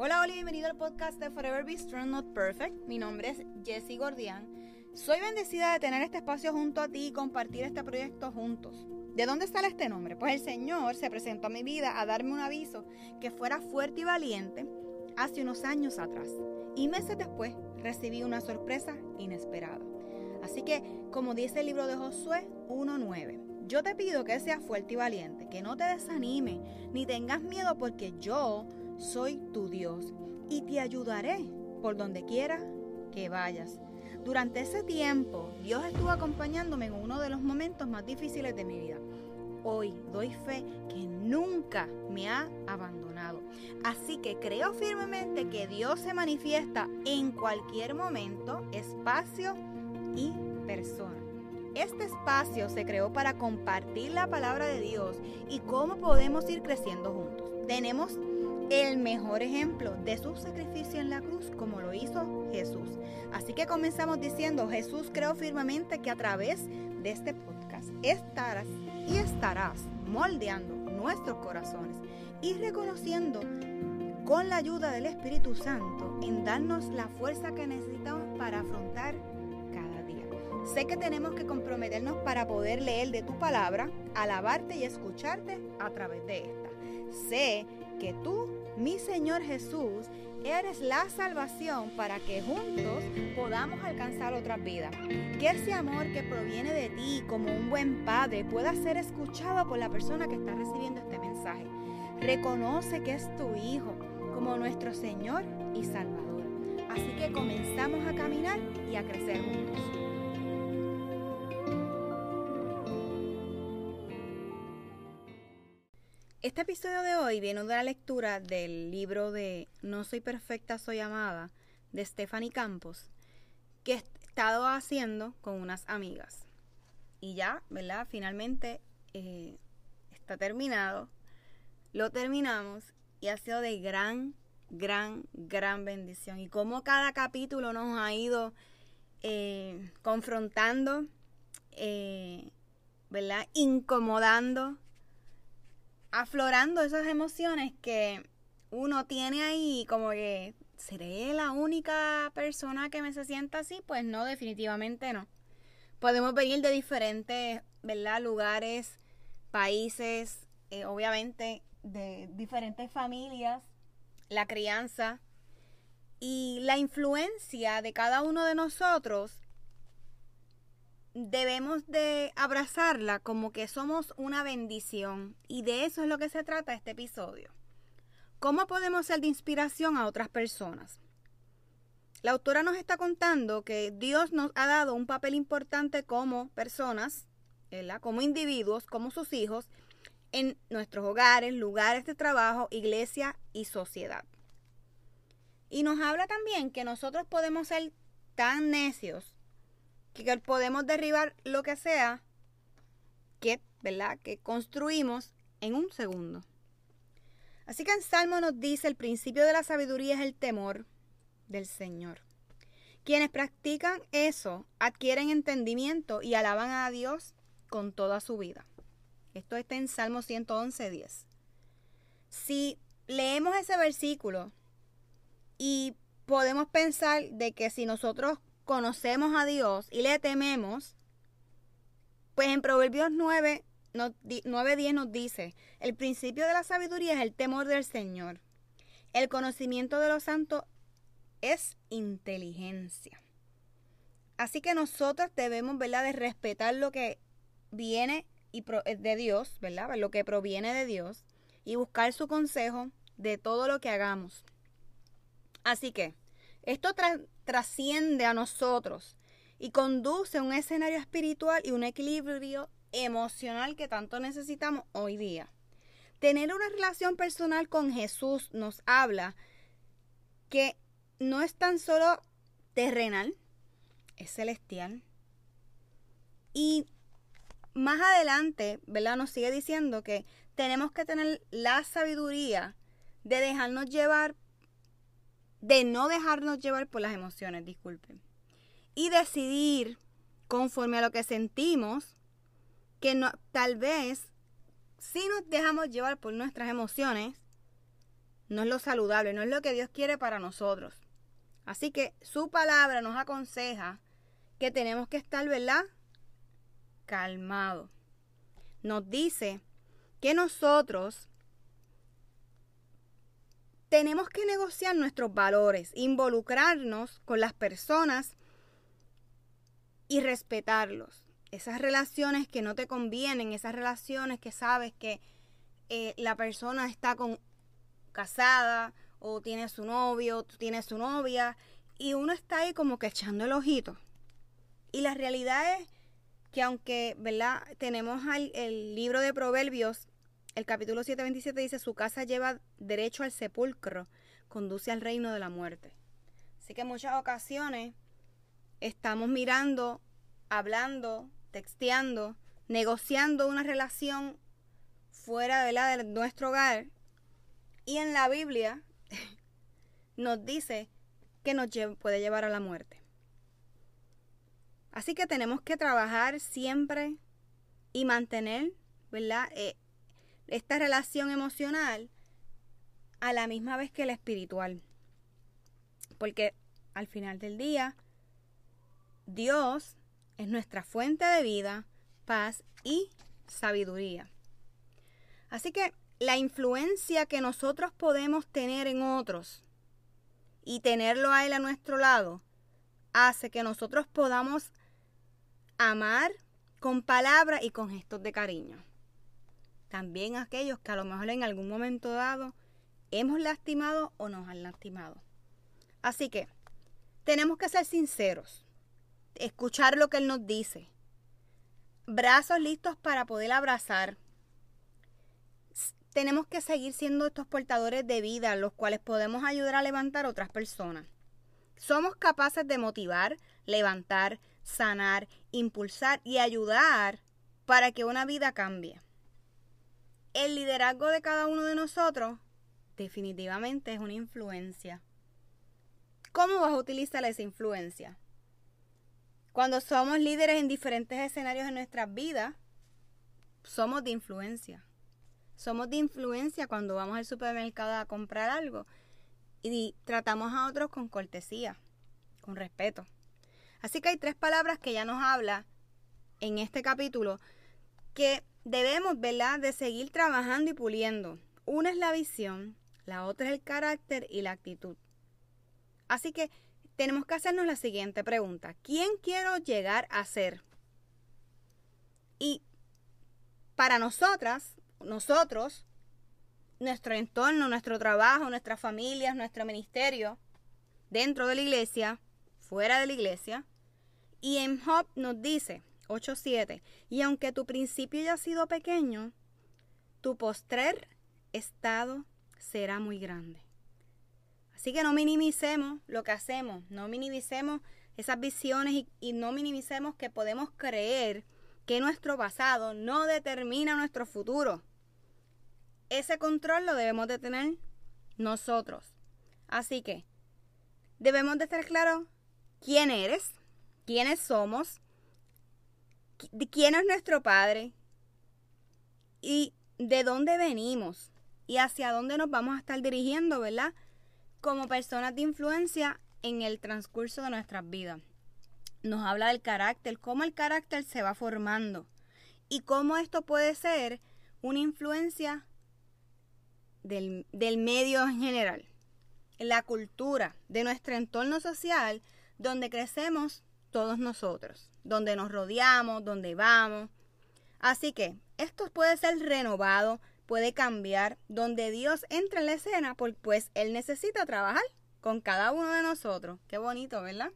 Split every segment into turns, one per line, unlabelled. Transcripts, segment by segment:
Hola, y bienvenido al podcast de Forever Be Strong Not Perfect. Mi nombre es Jessie Gordian. Soy bendecida de tener este espacio junto a ti y compartir este proyecto juntos. ¿De dónde sale este nombre? Pues el Señor se presentó a mi vida a darme un aviso que fuera fuerte y valiente hace unos años atrás. Y meses después recibí una sorpresa inesperada. Así que, como dice el libro de Josué 1.9, yo te pido que seas fuerte y valiente, que no te desanime, ni tengas miedo porque yo soy tu Dios y te ayudaré por donde quiera que vayas. Durante ese tiempo, Dios estuvo acompañándome en uno de los momentos más difíciles de mi vida. Hoy doy fe que nunca me ha abandonado. Así que creo firmemente que Dios se manifiesta en cualquier momento, espacio y persona. Este espacio se creó para compartir la palabra de Dios y cómo podemos ir creciendo juntos. Tenemos el mejor ejemplo de su sacrificio en la cruz como lo hizo Jesús. Así que comenzamos diciendo, Jesús creo firmemente que a través de este podcast estarás y estarás moldeando nuestros corazones y reconociendo con la ayuda del Espíritu Santo en darnos la fuerza que necesitamos para afrontar cada día. Sé que tenemos que comprometernos para poder leer de tu palabra, alabarte y escucharte a través de esta. Sé que tú, mi Señor Jesús, eres la salvación para que juntos podamos alcanzar otras vidas. Que ese amor que proviene de ti como un buen padre pueda ser escuchado por la persona que está recibiendo este mensaje. Reconoce que es tu Hijo como nuestro Señor y Salvador. Así que comenzamos a caminar y a crecer juntos. Este episodio de hoy viene de la lectura del libro de No soy perfecta, soy amada de Stephanie Campos, que he estado haciendo con unas amigas. Y ya, ¿verdad? Finalmente eh, está terminado. Lo terminamos y ha sido de gran, gran, gran bendición. Y como cada capítulo nos ha ido eh, confrontando, eh, ¿verdad? Incomodando aflorando esas emociones que uno tiene ahí como que ¿seré la única persona que me se sienta así? Pues no, definitivamente no. Podemos venir de diferentes, ¿verdad? Lugares, países, eh, obviamente de diferentes familias, la crianza y la influencia de cada uno de nosotros debemos de abrazarla como que somos una bendición y de eso es lo que se trata este episodio. ¿Cómo podemos ser de inspiración a otras personas? La autora nos está contando que Dios nos ha dado un papel importante como personas, como individuos, como sus hijos, en nuestros hogares, lugares de trabajo, iglesia y sociedad. Y nos habla también que nosotros podemos ser tan necios que podemos derribar lo que sea que, ¿verdad? que construimos en un segundo. Así que en Salmo nos dice, el principio de la sabiduría es el temor del Señor. Quienes practican eso adquieren entendimiento y alaban a Dios con toda su vida. Esto está en Salmo 111, 10. Si leemos ese versículo y podemos pensar de que si nosotros conocemos a Dios y le tememos, pues en Proverbios 9, 9.10 nos dice, el principio de la sabiduría es el temor del Señor. El conocimiento de los santos es inteligencia. Así que nosotros debemos, ¿verdad?, de respetar lo que viene y eh, de Dios, ¿verdad? Lo que proviene de Dios y buscar su consejo de todo lo que hagamos. Así que esto trasciende a nosotros y conduce a un escenario espiritual y un equilibrio emocional que tanto necesitamos hoy día. Tener una relación personal con Jesús nos habla que no es tan solo terrenal, es celestial. Y más adelante, ¿verdad? Nos sigue diciendo que tenemos que tener la sabiduría de dejarnos llevar de no dejarnos llevar por las emociones, disculpen. Y decidir conforme a lo que sentimos, que no, tal vez si nos dejamos llevar por nuestras emociones, no es lo saludable, no es lo que Dios quiere para nosotros. Así que su palabra nos aconseja que tenemos que estar, ¿verdad? Calmado. Nos dice que nosotros tenemos que negociar nuestros valores, involucrarnos con las personas y respetarlos. Esas relaciones que no te convienen, esas relaciones que sabes que eh, la persona está con, casada o tiene su novio, tú tienes su novia y uno está ahí como que echando el ojito. Y la realidad es que aunque, ¿verdad? Tenemos el libro de Proverbios el capítulo 7:27 dice, su casa lleva derecho al sepulcro, conduce al reino de la muerte. Así que en muchas ocasiones estamos mirando, hablando, texteando, negociando una relación fuera de, nuestro hogar. Y en la Biblia nos dice que nos puede llevar a la muerte. Así que tenemos que trabajar siempre y mantener, ¿verdad? Eh, esta relación emocional a la misma vez que la espiritual. Porque al final del día, Dios es nuestra fuente de vida, paz y sabiduría. Así que la influencia que nosotros podemos tener en otros y tenerlo a Él a nuestro lado hace que nosotros podamos amar con palabras y con gestos de cariño también aquellos que a lo mejor en algún momento dado hemos lastimado o nos han lastimado. Así que tenemos que ser sinceros, escuchar lo que Él nos dice, brazos listos para poder abrazar. Tenemos que seguir siendo estos portadores de vida, los cuales podemos ayudar a levantar a otras personas. Somos capaces de motivar, levantar, sanar, impulsar y ayudar para que una vida cambie el liderazgo de cada uno de nosotros definitivamente es una influencia. ¿Cómo vas a utilizar esa influencia? Cuando somos líderes en diferentes escenarios de nuestras vidas, somos de influencia. Somos de influencia cuando vamos al supermercado a comprar algo y tratamos a otros con cortesía, con respeto. Así que hay tres palabras que ya nos habla en este capítulo que debemos, ¿verdad?, de seguir trabajando y puliendo. Una es la visión, la otra es el carácter y la actitud. Así que tenemos que hacernos la siguiente pregunta. ¿Quién quiero llegar a ser? Y para nosotras, nosotros, nuestro entorno, nuestro trabajo, nuestras familias, nuestro ministerio, dentro de la iglesia, fuera de la iglesia, y en Job nos dice, 8.7. Y aunque tu principio haya sido pequeño, tu postrer estado será muy grande. Así que no minimicemos lo que hacemos, no minimicemos esas visiones y, y, no minimicemos que podemos creer que nuestro pasado no determina nuestro futuro. Ese control lo debemos de tener nosotros. Así que debemos de estar claros quién eres, quiénes somos, quién es nuestro Padre y de dónde venimos y hacia dónde nos vamos a estar dirigiendo, ¿verdad? Como personas de influencia en el transcurso de nuestras vidas. Nos habla del carácter, cómo el carácter se va formando y cómo esto puede ser una influencia del, del medio en general, la cultura, de nuestro entorno social, donde crecemos todos nosotros, donde nos rodeamos, donde vamos. Así que esto puede ser renovado, puede cambiar, donde Dios entra en la escena, pues Él necesita trabajar con cada uno de nosotros. Qué bonito, ¿verdad?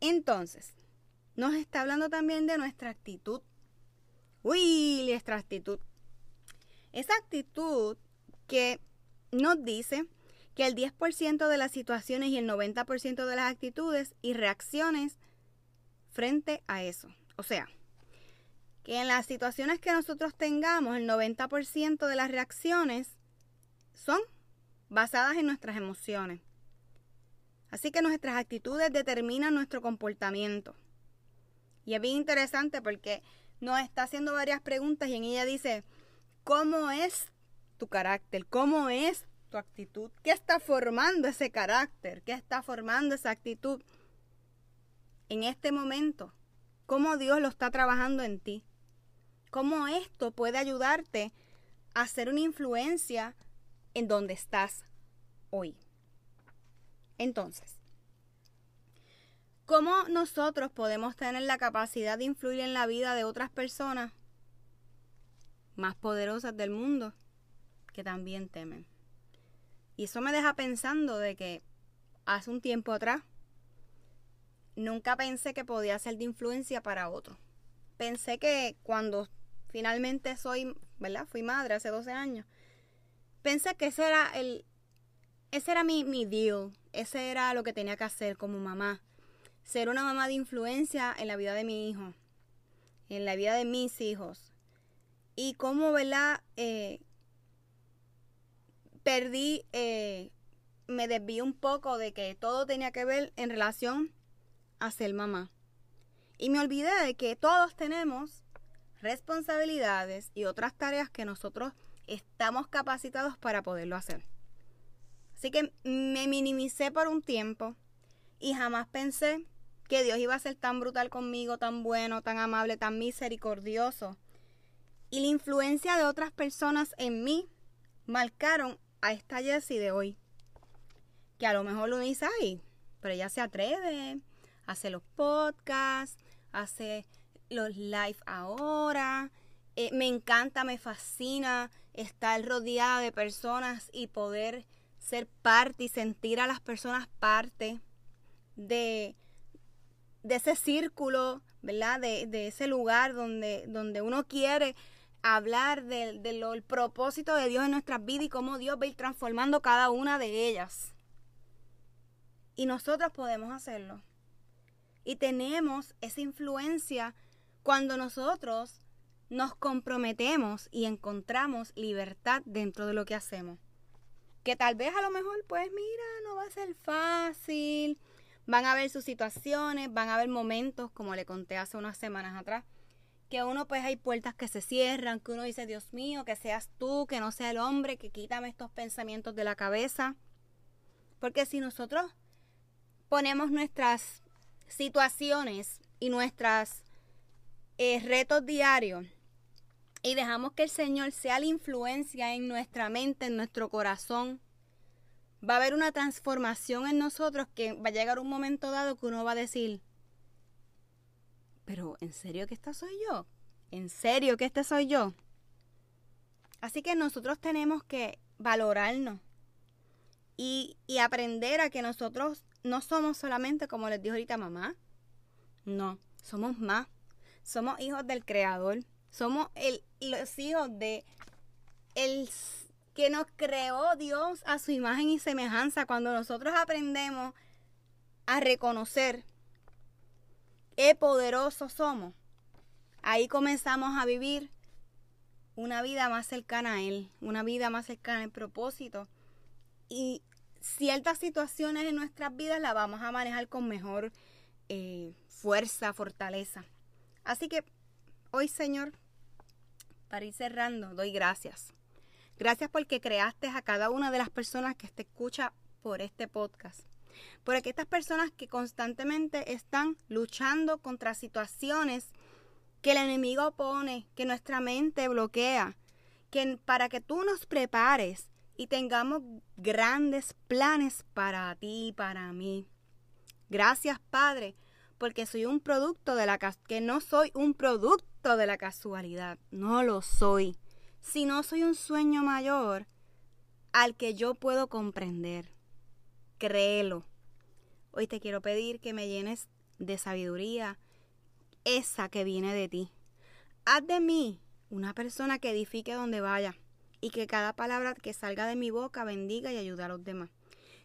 Entonces, nos está hablando también de nuestra actitud. Uy, nuestra actitud. Esa actitud que nos dice que el 10% de las situaciones y el 90% de las actitudes y reacciones frente a eso. O sea, que en las situaciones que nosotros tengamos, el 90% de las reacciones son basadas en nuestras emociones. Así que nuestras actitudes determinan nuestro comportamiento. Y es bien interesante porque nos está haciendo varias preguntas y en ella dice, ¿cómo es tu carácter? ¿Cómo es tu actitud? ¿Qué está formando ese carácter? ¿Qué está formando esa actitud en este momento? ¿Cómo Dios lo está trabajando en ti? ¿Cómo esto puede ayudarte a ser una influencia en donde estás hoy? Entonces, ¿cómo nosotros podemos tener la capacidad de influir en la vida de otras personas más poderosas del mundo que también temen? Y eso me deja pensando de que hace un tiempo atrás nunca pensé que podía ser de influencia para otro. Pensé que cuando finalmente soy, ¿verdad? Fui madre hace 12 años. Pensé que ese era el ese era mi, mi deal, ese era lo que tenía que hacer como mamá. Ser una mamá de influencia en la vida de mi hijo, en la vida de mis hijos. Y cómo, ¿verdad? Eh, perdí, eh, me desvié un poco de que todo tenía que ver en relación a ser mamá. Y me olvidé de que todos tenemos responsabilidades y otras tareas que nosotros estamos capacitados para poderlo hacer. Así que me minimicé por un tiempo y jamás pensé que Dios iba a ser tan brutal conmigo, tan bueno, tan amable, tan misericordioso. Y la influencia de otras personas en mí marcaron a esta Jessie de hoy. Que a lo mejor lo dice ahí, pero ella se atreve, hace los podcasts, hace los live ahora. Eh, me encanta, me fascina estar rodeada de personas y poder ser parte y sentir a las personas parte de, de ese círculo, ¿verdad? De, ese lugar donde, donde uno quiere hablar del de propósito de Dios en nuestras vidas y cómo Dios va a ir transformando cada una de ellas. Y nosotros podemos hacerlo. Y tenemos esa influencia cuando nosotros nos comprometemos y encontramos libertad dentro de lo que hacemos. Que tal vez a lo mejor, pues mira, no va a ser fácil. Van a haber sus situaciones, van a haber momentos, como le conté hace unas semanas atrás, que uno pues hay puertas que se cierran, que uno dice, Dios mío, que seas tú, que no sea el hombre, que quítame estos pensamientos de la cabeza. Porque si nosotros ponemos nuestras situaciones y nuestros eh, retos diarios y dejamos que el Señor sea la influencia en nuestra mente, en nuestro corazón, va a haber una transformación en nosotros que va a llegar un momento dado que uno va a decir, pero ¿en serio que esta soy yo? ¿En serio que este soy yo? Así que nosotros tenemos que valorarnos y, y aprender a que nosotros no somos solamente, como les dijo ahorita mamá, no, somos más. Somos hijos del Creador. Somos el, los hijos de el que nos creó Dios a su imagen y semejanza. Cuando nosotros aprendemos a reconocer qué poderosos somos, ahí comenzamos a vivir una vida más cercana a Él, una vida más cercana al propósito. Y ciertas situaciones en nuestras vidas las vamos a manejar con mejor eh, fuerza, fortaleza. Así que hoy, Señor, para ir cerrando, doy gracias. Gracias porque creaste a cada una de las personas que te escucha por este podcast. Por estas personas que constantemente están luchando contra situaciones que el enemigo pone, que nuestra mente bloquea, que para que tú nos prepares y tengamos grandes planes para ti y para mí. Gracias, Padre, porque soy un producto de la que no soy un producto de la casualidad, no lo soy, sino soy un sueño mayor al que yo puedo comprender. Créelo. Hoy te quiero pedir que me llenes de sabiduría, esa que viene de ti. Haz de mí una persona que edifique donde vaya y que cada palabra que salga de mi boca bendiga y ayude a los demás.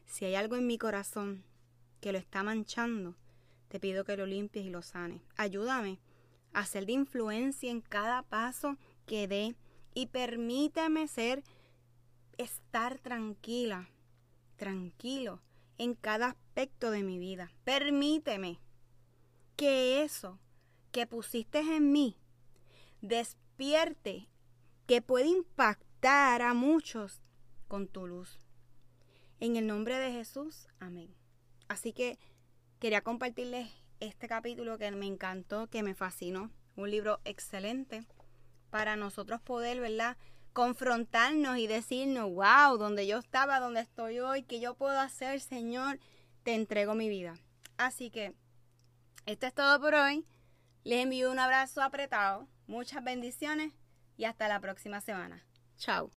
Si hay algo en mi corazón que lo está manchando, te pido que lo limpies y lo sanes. Ayúdame a ser de influencia en cada paso que dé y permíteme ser, estar tranquila, tranquilo en cada aspecto de mi vida. Permíteme que eso que pusiste en mí despierte, que puede a muchos con tu luz. En el nombre de Jesús, amén. Así que quería compartirles este capítulo que me encantó, que me fascinó. Un libro excelente para nosotros poder, ¿verdad? Confrontarnos y decirnos, wow, donde yo estaba, donde estoy hoy, ¿qué yo puedo hacer, Señor? Te entrego mi vida. Así que, esto es todo por hoy. Les envío un abrazo apretado, muchas bendiciones y hasta la próxima semana. Chao.